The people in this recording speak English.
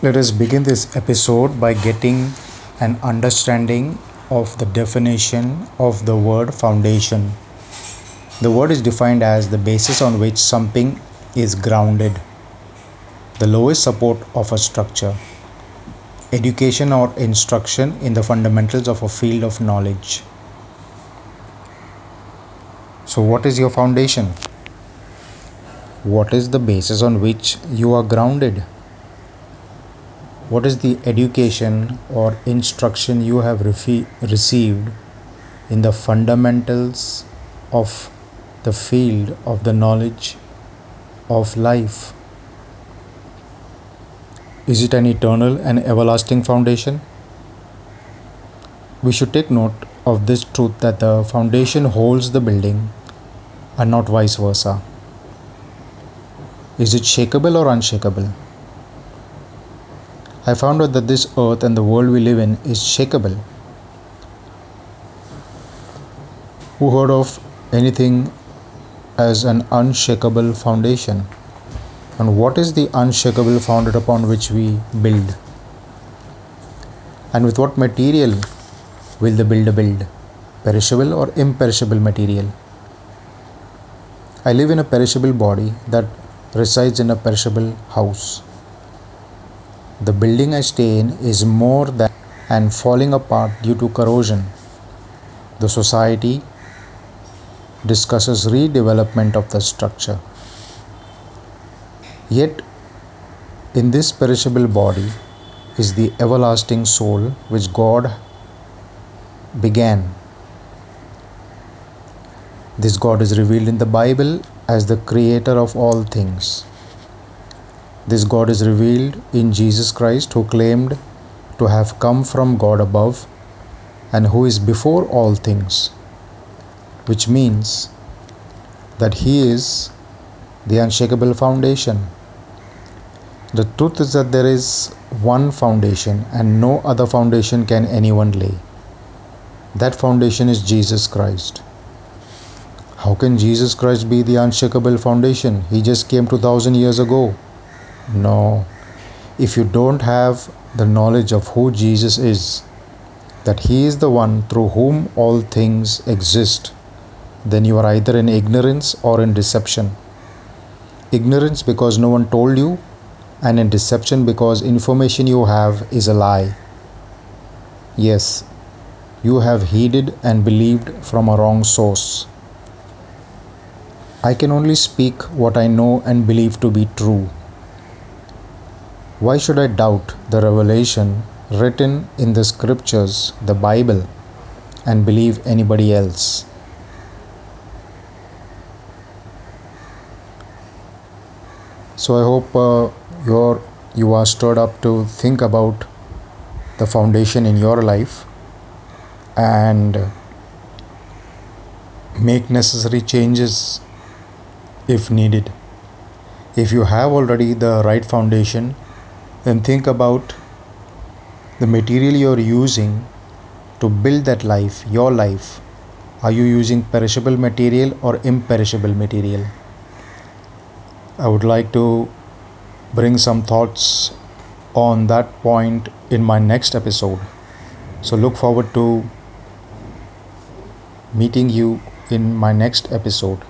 Let us begin this episode by getting an understanding of the definition of the word foundation. The word is defined as the basis on which something is grounded, the lowest support of a structure, education or instruction in the fundamentals of a field of knowledge. So, what is your foundation? What is the basis on which you are grounded? What is the education or instruction you have received in the fundamentals of the field of the knowledge of life? Is it an eternal and everlasting foundation? We should take note of this truth that the foundation holds the building and not vice versa. Is it shakable or unshakable? I found out that this earth and the world we live in is shakable. Who heard of anything as an unshakable foundation? And what is the unshakable founded upon which we build? And with what material will the builder build? Perishable or imperishable material? I live in a perishable body that resides in a perishable house. The building I stay in is more than and falling apart due to corrosion. The society discusses redevelopment of the structure. Yet, in this perishable body is the everlasting soul which God began. This God is revealed in the Bible as the creator of all things. This God is revealed in Jesus Christ, who claimed to have come from God above and who is before all things, which means that He is the unshakable foundation. The truth is that there is one foundation and no other foundation can anyone lay. That foundation is Jesus Christ. How can Jesus Christ be the unshakable foundation? He just came 2000 years ago. No. If you don't have the knowledge of who Jesus is, that He is the one through whom all things exist, then you are either in ignorance or in deception. Ignorance because no one told you, and in deception because information you have is a lie. Yes, you have heeded and believed from a wrong source. I can only speak what I know and believe to be true. Why should I doubt the revelation written in the scriptures, the Bible, and believe anybody else? So I hope uh, you're, you are stirred up to think about the foundation in your life and make necessary changes if needed. If you have already the right foundation, then think about the material you're using to build that life, your life. Are you using perishable material or imperishable material? I would like to bring some thoughts on that point in my next episode. So look forward to meeting you in my next episode.